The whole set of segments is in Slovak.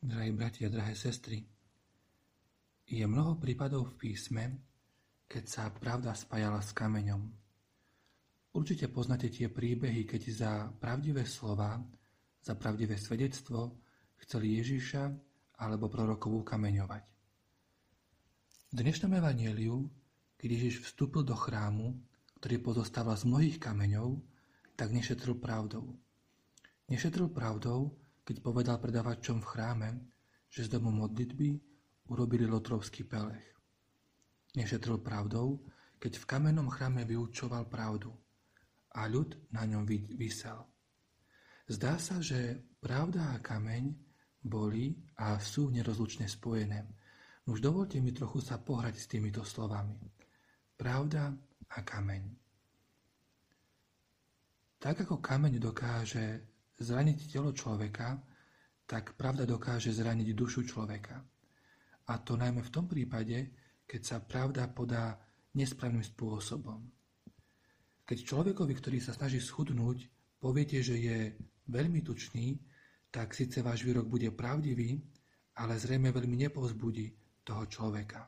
Drahí bratia, drahé sestry, je mnoho prípadov v písme, keď sa pravda spájala s kameňom. Určite poznáte tie príbehy, keď za pravdivé slova, za pravdivé svedectvo chceli Ježiša alebo prorokov ukameňovať. V dnešnom evanieliu, keď Ježiš vstúpil do chrámu, ktorý pozostával z mnohých kameňov, tak nešetril pravdou. Nešetril pravdou, keď povedal predavačom v chráme, že z domu modlitby urobili lotrovský pelech. Nešetril pravdou, keď v kamennom chráme vyučoval pravdu a ľud na ňom vysel. Zdá sa, že pravda a kameň boli a sú nerozlučne spojené. Už dovolte mi trochu sa pohrať s týmito slovami. Pravda a kameň. Tak ako kameň dokáže zraniť telo človeka, tak pravda dokáže zraniť dušu človeka. A to najmä v tom prípade, keď sa pravda podá nesprávnym spôsobom. Keď človekovi, ktorý sa snaží schudnúť, poviete, že je veľmi tučný, tak síce váš výrok bude pravdivý, ale zrejme veľmi nepovzbudí toho človeka.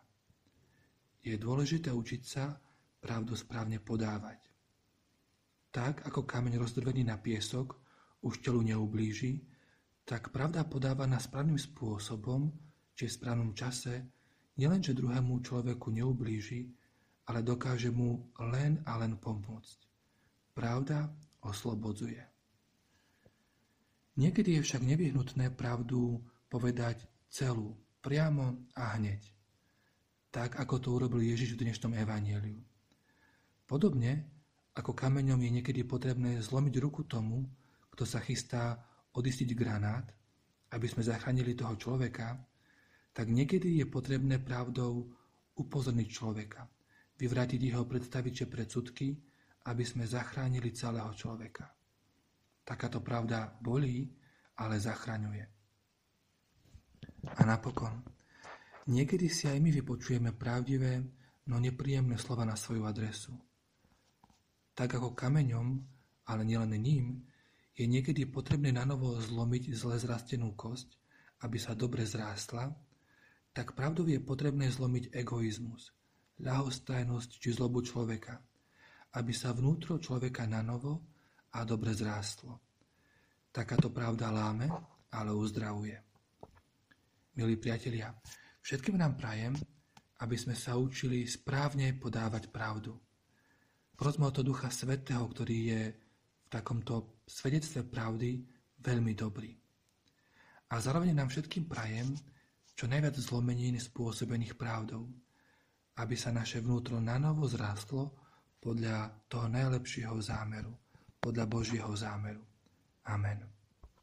Je dôležité učiť sa pravdu správne podávať. Tak, ako kameň rozdrvený na piesok už telu neublíži, tak pravda podávaná správnym spôsobom, či v správnom čase, nielenže druhému človeku neublíži, ale dokáže mu len a len pomôcť. Pravda oslobodzuje. Niekedy je však nevyhnutné pravdu povedať celú, priamo a hneď. Tak, ako to urobil Ježiš v dnešnom evaníliu. Podobne, ako kameňom je niekedy potrebné zlomiť ruku tomu, kto sa chystá odistiť granát, aby sme zachránili toho človeka, tak niekedy je potrebné pravdou upozorniť človeka, vyvrátiť jeho predstaviče predsudky, aby sme zachránili celého človeka. Takáto pravda bolí, ale zachraňuje. A napokon, niekedy si aj my vypočujeme pravdivé, no nepríjemné slova na svoju adresu. Tak ako kameňom, ale nielen ním, je niekedy potrebné nanovo zlomiť zle zrastenú kosť, aby sa dobre zrástla, tak pravdou je potrebné zlomiť egoizmus, ľahostajnosť či zlobu človeka, aby sa vnútro človeka nanovo a dobre zrástlo. Takáto pravda láme, ale uzdravuje. Milí priatelia, všetkým nám prajem, aby sme sa učili správne podávať pravdu. Prosme o to Ducha Svetého, ktorý je takomto svedectve pravdy veľmi dobrý. A zároveň nám všetkým prajem čo najviac zlomenín spôsobených pravdou, aby sa naše vnútro nanovo zrástlo podľa toho najlepšieho zámeru, podľa Božieho zámeru. Amen.